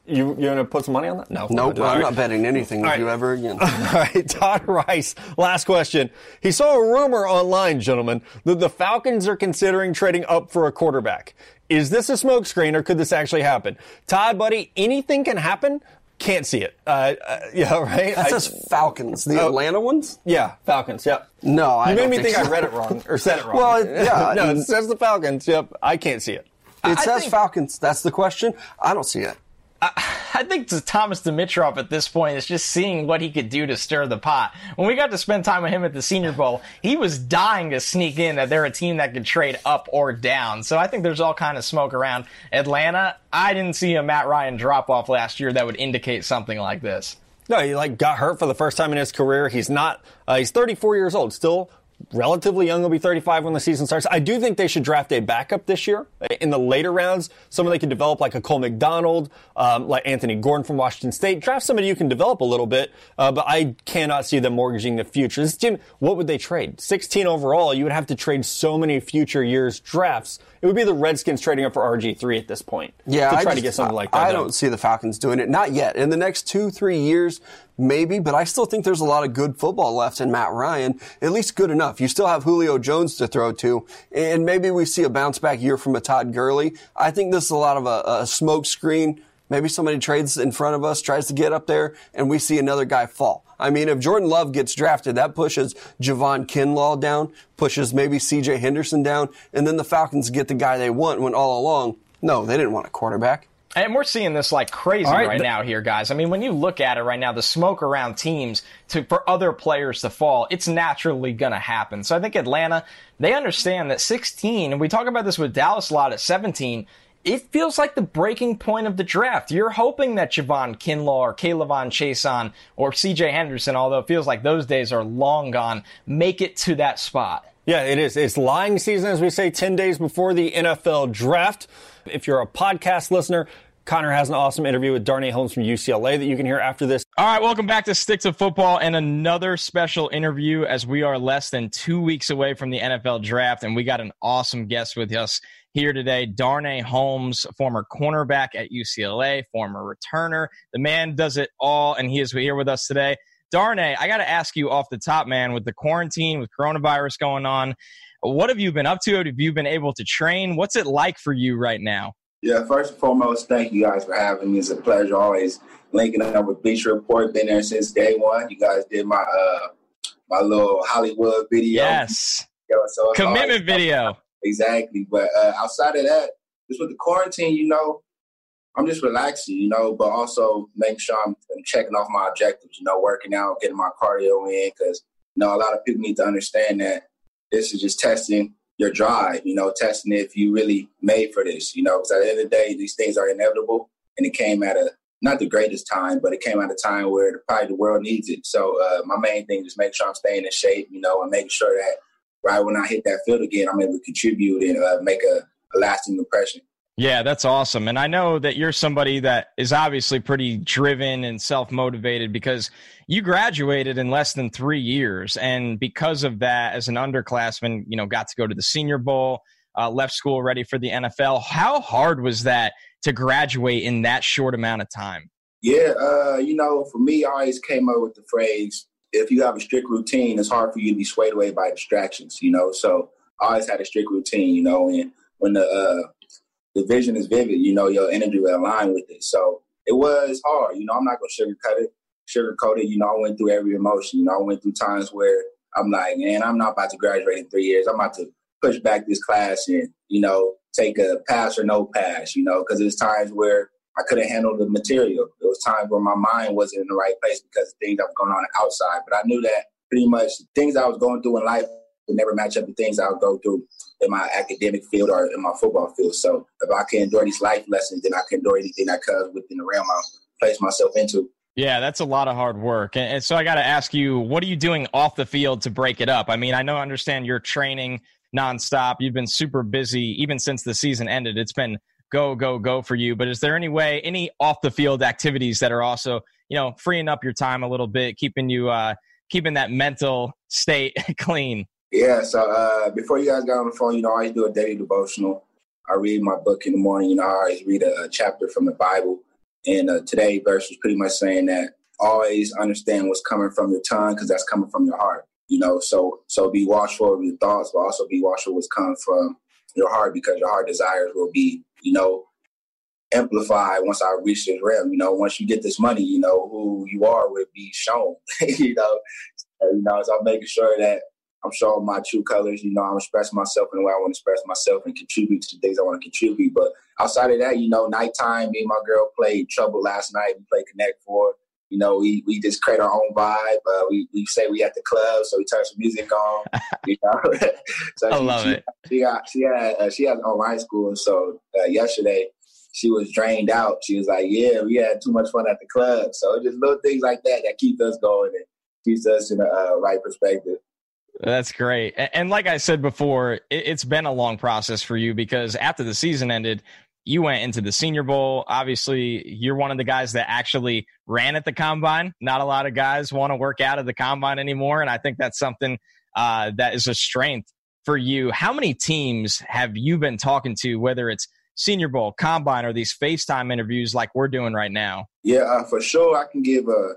You you're gonna put some money on that? No. Nope. I'm right. not betting anything with right. you ever again. All right, Todd Rice. Last question. He saw a rumor online, gentlemen, that the Falcons are considering trading up for a quarterback. Is this a smokescreen, or could this actually happen? Todd, buddy, anything can happen. Can't see it. Uh, uh, yeah, right. That says Falcons, the uh, Atlanta ones. Yeah, Falcons. Yep. No, I you made me think, so. I read it wrong or said it wrong. well, yeah, no, it says the Falcons. Yep, I can't see it. It I says think, Falcons. That's the question. I don't see it. I, think to Thomas Dimitroff at this point is just seeing what he could do to stir the pot. When we got to spend time with him at the Senior Bowl, he was dying to sneak in that they're a team that could trade up or down. So I think there's all kind of smoke around Atlanta. I didn't see a Matt Ryan drop off last year that would indicate something like this. No, he like got hurt for the first time in his career. He's not. Uh, he's 34 years old, still relatively young. He'll be 35 when the season starts. I do think they should draft a backup this year in the later rounds. Someone they can develop like a Cole McDonald, um, like Anthony Gordon from Washington State. Draft somebody you can develop a little bit, uh, but I cannot see them mortgaging the future. This team, what would they trade? 16 overall. You would have to trade so many future years drafts. It would be the Redskins trading up for RG3 at this point. Yeah, to try just, to get something like that. I don't see the Falcons doing it. Not yet. In the next two, three years, maybe, but I still think there's a lot of good football left in Matt Ryan. At least good enough. You still have Julio Jones to throw to, and maybe we see a bounce back year from a Todd Gurley. I think this is a lot of a, a smoke screen. Maybe somebody trades in front of us, tries to get up there, and we see another guy fall. I mean, if Jordan Love gets drafted, that pushes Javon Kinlaw down, pushes maybe CJ Henderson down, and then the Falcons get the guy they want when all along, no, they didn't want a quarterback. And we're seeing this like crazy right, right now here, guys. I mean, when you look at it right now, the smoke around teams to for other players to fall, it's naturally going to happen. So I think Atlanta, they understand that 16, and we talk about this with Dallas a lot at 17, it feels like the breaking point of the draft. You're hoping that Javon Kinlaw or K'Lavon Chaisson or CJ Henderson, although it feels like those days are long gone, make it to that spot. Yeah, it is. It's lying season, as we say, 10 days before the NFL draft. If you're a podcast listener, Connor has an awesome interview with Darnay Holmes from UCLA that you can hear after this. All right, welcome back to Stick to Football and another special interview as we are less than two weeks away from the NFL draft, and we got an awesome guest with us here today. Darnay Holmes, former cornerback at UCLA, former returner. The man does it all, and he is here with us today. Darnay, I got to ask you off the top, man, with the quarantine, with coronavirus going on, what have you been up to? Have you been able to train? What's it like for you right now? Yeah, first and foremost, thank you guys for having me. It's a pleasure always linking up with Bleacher Report. Been there since day one. You guys did my uh my little Hollywood video. Yes. so Commitment video. Exactly. But uh, outside of that, just with the quarantine, you know, I'm just relaxing, you know, but also making sure I'm, I'm checking off my objectives, you know, working out, getting my cardio in, because, you know, a lot of people need to understand that this is just testing your drive, you know, testing if you really made for this, you know, because at the end of the day, these things are inevitable. And it came at a, not the greatest time, but it came at a time where probably the world needs it. So uh, my main thing is make sure I'm staying in shape, you know, and making sure that right when I hit that field again, I'm able to contribute and uh, make a, a lasting impression. Yeah, that's awesome. And I know that you're somebody that is obviously pretty driven and self motivated because you graduated in less than three years. And because of that, as an underclassman, you know, got to go to the Senior Bowl, uh, left school ready for the NFL. How hard was that to graduate in that short amount of time? Yeah, uh, you know, for me, I always came up with the phrase if you have a strict routine, it's hard for you to be swayed away by distractions, you know. So I always had a strict routine, you know, and when the uh, the vision is vivid. You know, your energy will align with it. So it was hard. You know, I'm not gonna sugarcoat it. Sugarcoat it. You know, I went through every emotion. You know, I went through times where I'm like, man, I'm not about to graduate in three years. I'm about to push back this class and you know take a pass or no pass. You know, because there's times where I couldn't handle the material. There was times where my mind wasn't in the right place because of things that was going on outside. But I knew that pretty much things I was going through in life would never match up the things I would go through in my academic field or in my football field. So if I can endure these life lessons, then I can endure anything I comes within the realm I place myself into. Yeah, that's a lot of hard work. And, so I got to ask you, what are you doing off the field to break it up? I mean, I know, I understand you're training nonstop. You've been super busy even since the season ended. It's been go, go, go for you. But is there any way, any off the field activities that are also, you know, freeing up your time a little bit, keeping you, uh, keeping that mental state clean? Yeah. So uh, before you guys got on the phone, you know, I always do a daily devotional. I read my book in the morning. You know, I always read a, a chapter from the Bible. And uh, today verse was pretty much saying that always understand what's coming from your tongue because that's coming from your heart. You know, so so be watchful of your thoughts, but also be watchful what's coming from your heart because your heart desires will be you know, amplified once I reach this realm. You know, once you get this money, you know, who you are will be shown. you know, so, you know, so I'm making sure that I'm showing my true colors. You know, I'm expressing myself in the way I want to express myself and contribute to the things I want to contribute. But outside of that, you know, nighttime, me and my girl played Trouble last night. We played Connect Four. You know, we, we just create our own vibe. Uh, we, we say we at the club, so we turn some music on. You know, so I she, love she, it. She got she had uh, she had online school, so uh, yesterday she was drained out. She was like, "Yeah, we had too much fun at the club." So just little things like that that keep us going and keeps us in a uh, right perspective. That's great. And like I said before, it's been a long process for you because after the season ended, you went into the Senior Bowl. Obviously, you're one of the guys that actually ran at the combine. Not a lot of guys want to work out at the combine anymore. And I think that's something uh, that is a strength for you. How many teams have you been talking to, whether it's Senior Bowl, combine, or these FaceTime interviews like we're doing right now? Yeah, uh, for sure. I can give a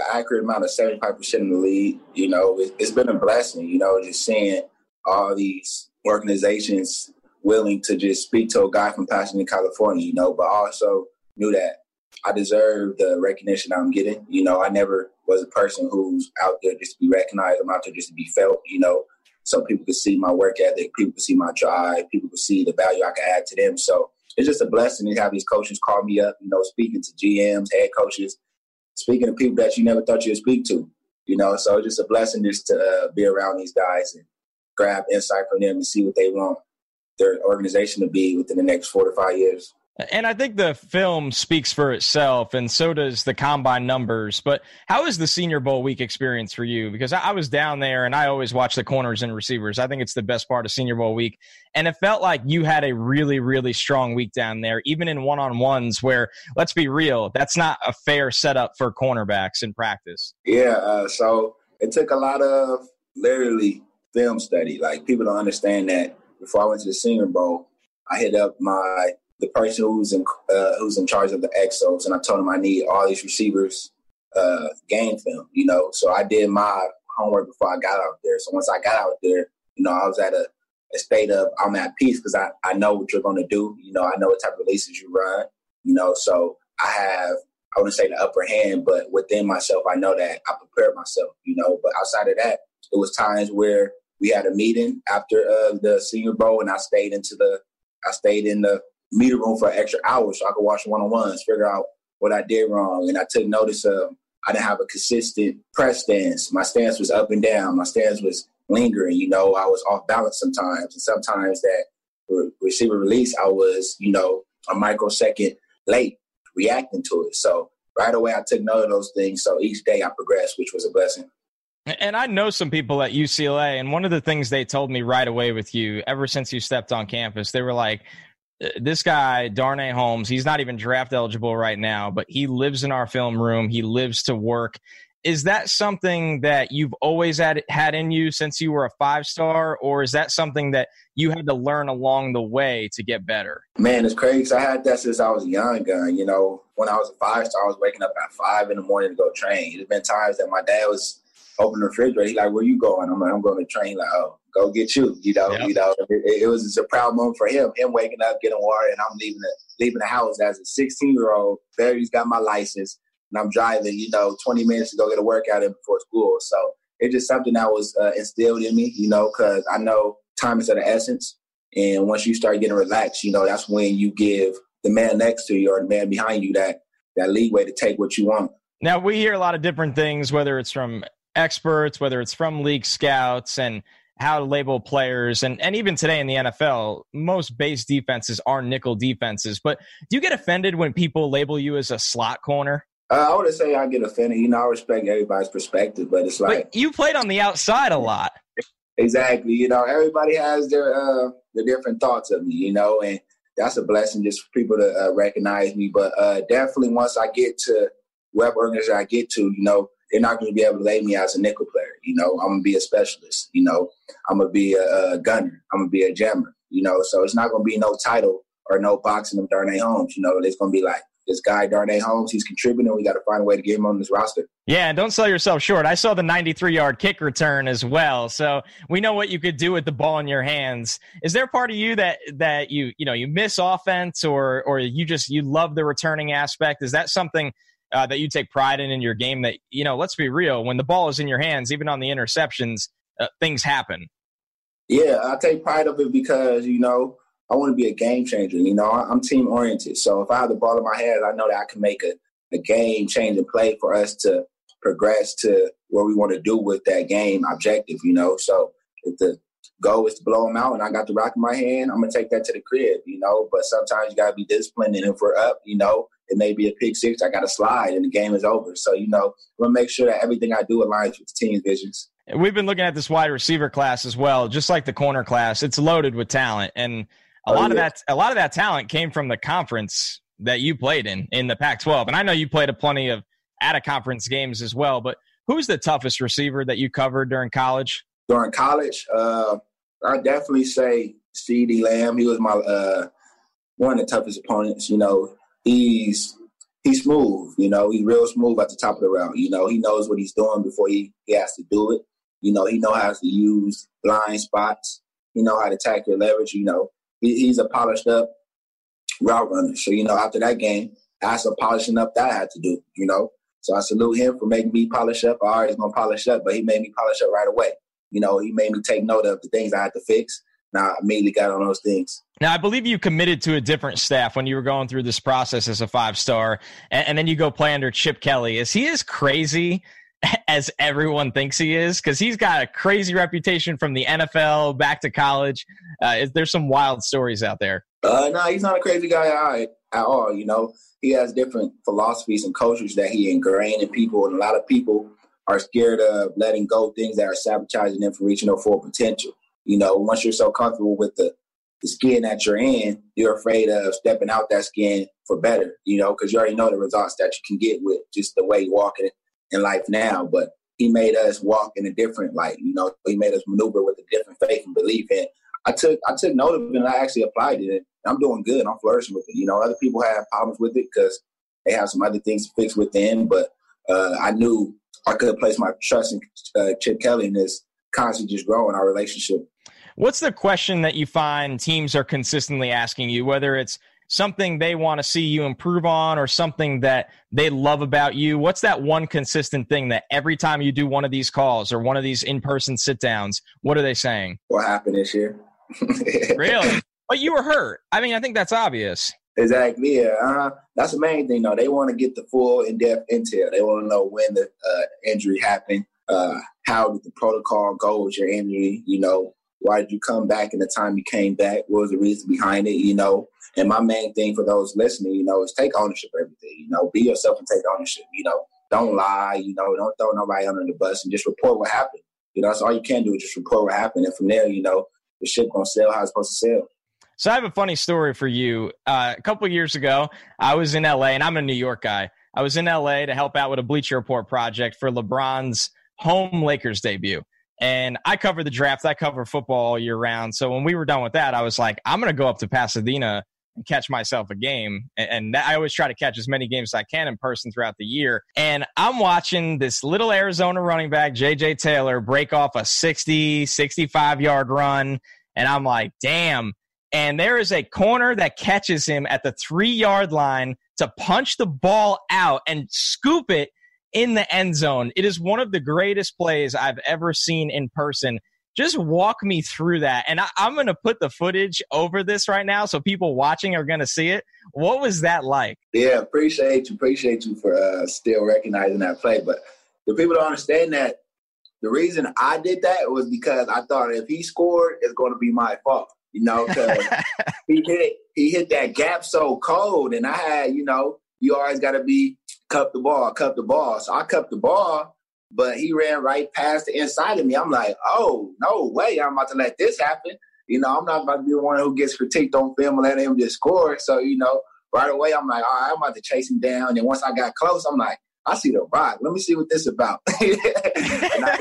an accurate amount of 75% in the lead. You know, it, it's been a blessing, you know, just seeing all these organizations willing to just speak to a guy from Pasadena, California, you know, but also knew that I deserve the recognition I'm getting. You know, I never was a person who's out there just to be recognized. I'm out there just to be felt, you know, so people could see my work ethic, people could see my drive, people could see the value I can add to them. So it's just a blessing to have these coaches call me up, you know, speaking to GMs, head coaches, speaking to people that you never thought you'd speak to, you know. So it's just a blessing just to uh, be around these guys and grab insight from them and see what they want their organization to be within the next four to five years. And I think the film speaks for itself, and so does the combine numbers. But how is the Senior Bowl week experience for you? Because I was down there and I always watch the corners and receivers. I think it's the best part of Senior Bowl week. And it felt like you had a really, really strong week down there, even in one on ones where, let's be real, that's not a fair setup for cornerbacks in practice. Yeah. Uh, so it took a lot of literally film study. Like people don't understand that before I went to the Senior Bowl, I hit up my the person who's in uh, who's in charge of the Exos, and I told him I need all these receivers uh, game film. You know, so I did my homework before I got out there. So once I got out there, you know, I was at a, a state of I'm at peace because I I know what you're going to do. You know, I know what type of releases you run. You know, so I have I wouldn't say the upper hand, but within myself, I know that I prepared myself. You know, but outside of that, it was times where we had a meeting after uh, the Senior Bowl, and I stayed into the I stayed in the meeting room for an extra hour so I could watch one on ones, figure out what I did wrong, and I took notice of I didn't have a consistent press stance. My stance was up and down. My stance was lingering. You know, I was off balance sometimes, and sometimes that re- receiver release, I was you know a microsecond late reacting to it. So right away, I took note of those things. So each day I progressed, which was a blessing. And I know some people at UCLA, and one of the things they told me right away with you, ever since you stepped on campus, they were like, this guy, Darnay Holmes, he's not even draft eligible right now, but he lives in our film room. He lives to work. Is that something that you've always had, had in you since you were a five star, or is that something that you had to learn along the way to get better? Man, it's crazy. I had that since I was a young gun. You know, when I was a five star, I was waking up at five in the morning to go train. There's been times that my dad was open the refrigerator. He like, where you going? I'm like, I'm going to train. Like, oh, go get you. You know, yep. you know. It, it, was just a proud moment for him. Him waking up, getting water, and I'm leaving the leaving the house as a 16 year old. Barry's got my license, and I'm driving. You know, 20 minutes to go get a workout in before school. So it's just something that was uh, instilled in me. You know, because I know time is of the essence, and once you start getting relaxed, you know, that's when you give the man next to you or the man behind you that that leeway to take what you want. Now we hear a lot of different things, whether it's from experts, whether it's from league scouts, and how to label players. And, and even today in the NFL, most base defenses are nickel defenses. But do you get offended when people label you as a slot corner? Uh, I would say I get offended. You know, I respect everybody's perspective, but it's like but you played on the outside a lot. Exactly. You know, everybody has their uh, their different thoughts of me. You know, and that's a blessing just for people to uh, recognize me. But uh, definitely, once I get to whatever organization I get to, you know, they're not going to be able to lay me as a nickel player. You know, I'm gonna be a specialist. You know, I'm gonna be a, a gunner. I'm gonna be a jammer. You know, so it's not gonna be no title or no boxing of Darnay Holmes. You know, it's gonna be like this guy Darnay Holmes. He's contributing. We got to find a way to get him on this roster. Yeah, and don't sell yourself short. I saw the 93 yard kick return as well, so we know what you could do with the ball in your hands. Is there part of you that that you you know you miss offense, or or you just you love the returning aspect? Is that something? Uh, that you take pride in in your game that you know let's be real when the ball is in your hands even on the interceptions uh, things happen. Yeah i take pride of it because you know i want to be a game changer you know i'm team oriented. So if i have the ball in my hands i know that i can make a, a game changing play for us to progress to where we want to do with that game objective you know. So if the goal is to blow them out and I got the rock in my hand, I'm gonna take that to the crib, you know. But sometimes you gotta be disciplined and if we're up, you know, it may be a pick six, I gotta slide and the game is over. So, you know, I'm gonna make sure that everything I do aligns with the team's visions. We've been looking at this wide receiver class as well, just like the corner class. It's loaded with talent. And a oh, lot yeah. of that a lot of that talent came from the conference that you played in, in the Pac twelve. And I know you played a plenty of out of conference games as well, but who's the toughest receiver that you covered during college? During college, uh, I definitely say CeeDee Lamb. He was my uh, one of the toughest opponents. You know, he's he's smooth. You know, he's real smooth at the top of the route. You know, he knows what he's doing before he, he has to do it. You know, he knows how to use blind spots. He know how to your leverage. You know, he, he's a polished up route runner. So you know, after that game, I had some polishing up that I had to do. You know, so I salute him for making me polish up. I always gonna polish up, but he made me polish up right away you know, he made me take note of the things I had to fix. Now I immediately got on those things. Now I believe you committed to a different staff when you were going through this process as a five star, and, and then you go play under Chip Kelly. Is he as crazy as everyone thinks he is? Because he's got a crazy reputation from the NFL back to college. Uh, is there some wild stories out there? Uh, no, he's not a crazy guy at all. You know, he has different philosophies and cultures that he ingrained in people, and a lot of people are scared of letting go things that are sabotaging them from reaching their full potential. You know, once you're so comfortable with the, the skin that you're in, you're afraid of stepping out that skin for better, you know, because you already know the results that you can get with just the way you walk in, life now. But he made us walk in a different light, you know, he made us maneuver with a different faith and belief. And I took I took note of it and I actually applied it. I'm doing good. I'm flourishing with it. You know, other people have problems with it because they have some other things to fix within, but uh, I knew I could place my trust in uh, Chip Kelly and this constantly just growing our relationship. What's the question that you find teams are consistently asking you, whether it's something they want to see you improve on or something that they love about you? What's that one consistent thing that every time you do one of these calls or one of these in person sit downs, what are they saying? What happened this year? really? But you were hurt. I mean, I think that's obvious. Exactly. Yeah. Uh-huh. That's the main thing. though. they want to get the full in-depth intel. They want to know when the uh, injury happened, uh, how did the protocol go with your injury. You know, why did you come back in the time you came back? What was the reason behind it? You know. And my main thing for those listening, you know, is take ownership of everything. You know, be yourself and take ownership. You know, don't lie. You know, don't throw nobody under the bus and just report what happened. You know, that's all you can do is just report what happened, and from there, you know, the ship gonna sell how it's supposed to sell. So I have a funny story for you. Uh, a couple years ago, I was in LA, and I'm a New York guy. I was in LA to help out with a Bleacher Report project for LeBron's home Lakers debut. And I cover the draft. I cover football all year round. So when we were done with that, I was like, I'm going to go up to Pasadena and catch myself a game. And, I always try to catch as many games as I can in person throughout the year. And I'm watching this little Arizona running back, JJ Taylor, break off a 60, 65 yard run. And I'm like, damn. And there is a corner that catches him at the three yard line to punch the ball out and scoop it in the end zone. It is one of the greatest plays I've ever seen in person. Just walk me through that. And I, am going to put the footage over this right now so people watching are going to see it. What was that like? Yeah, appreciate you. Appreciate you for uh, still recognizing that play. But the people don't understand that the reason I did that was because I thought if he scored, it's going to be my fault. You know, because he hit he hit that gap so cold, and I had you know you always got to be cup the ball, cup the ball. So I cupped the ball, but he ran right past the inside of me. I'm like, oh, no way. I'm about to let this happen. You know, I'm not about to be the one who gets critiqued on film and let him just score. So, you know, right away, I'm like, all right, I'm about to chase him down. And once I got close, I'm like, I see the rock. Let me see what this about. and I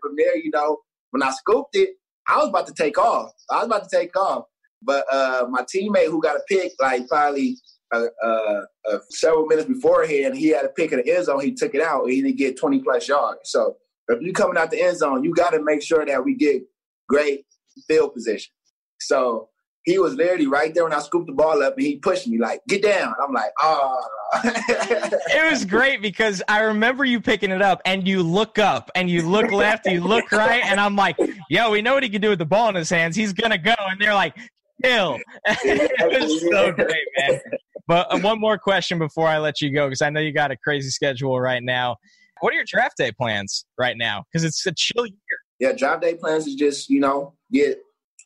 from there, you know, when I scooped it, I was about to take off. I was about to take off. But uh, my teammate who got a pick, like probably uh, uh, uh, several minutes beforehand, he had a pick in the end zone. He took it out, he didn't get 20 plus yards. So if you're coming out the end zone, you got to make sure that we get great field position. So he was literally right there when I scooped the ball up, and he pushed me like, "Get down." I'm like, "Oh." it was great because I remember you picking it up, and you look up, and you look left, you look right, and I'm like, "Yo, we know what he can do with the ball in his hands. He's gonna go." And they're like, "Kill." it was so great, man. But uh, one more question before I let you go, because I know you got a crazy schedule right now. What are your draft day plans right now? Because it's a chill year. Yeah, draft day plans is just you know get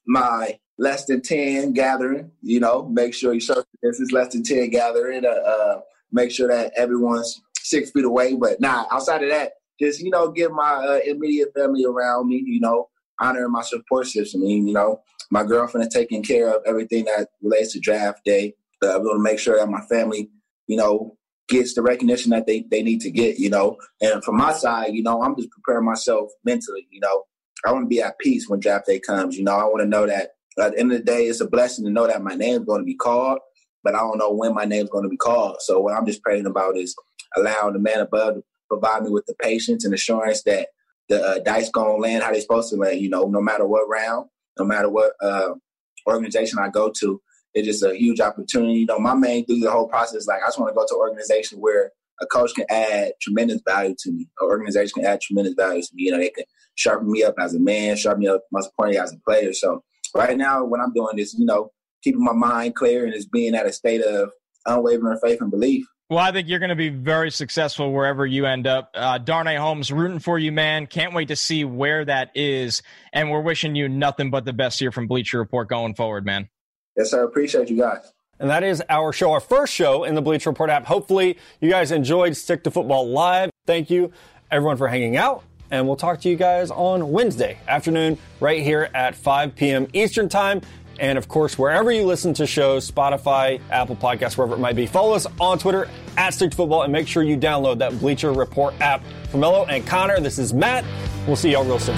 my less than ten gathering. You know, make sure you this is less than ten gathering. Uh, uh, make sure that everyone's six feet away. But nah, outside of that, just you know, get my uh, immediate family around me. You know, honoring my support system. I mean, you know, my girlfriend is taking care of everything that relates to draft day. I'm going to make sure that my family, you know, gets the recognition that they, they need to get, you know. And from my side, you know, I'm just preparing myself mentally, you know. I want to be at peace when draft day comes, you know. I want to know that at the end of the day, it's a blessing to know that my name's going to be called, but I don't know when my name's going to be called. So what I'm just praying about is allowing the man above to provide me with the patience and assurance that the uh, dice going to land how they're supposed to land, you know, no matter what round, no matter what uh, organization I go to, it's just a huge opportunity. You know, my main through the whole process, like I just want to go to an organization where a coach can add tremendous value to me. An organization can add tremendous value to me. You know, they can sharpen me up as a man, sharpen me up most importantly as a player. So right now, what I'm doing is, you know, keeping my mind clear and just being at a state of unwavering faith and belief. Well, I think you're going to be very successful wherever you end up. Uh, Darnay Holmes, rooting for you, man. Can't wait to see where that is. And we're wishing you nothing but the best here from Bleacher Report going forward, man. Yes, sir. Appreciate you guys. And that is our show, our first show in the Bleacher Report app. Hopefully, you guys enjoyed Stick to Football Live. Thank you, everyone, for hanging out. And we'll talk to you guys on Wednesday afternoon, right here at 5 p.m. Eastern Time. And of course, wherever you listen to shows, Spotify, Apple Podcasts, wherever it might be, follow us on Twitter at Stick to Football and make sure you download that Bleacher Report app. For Mello and Connor, this is Matt. We'll see y'all real soon.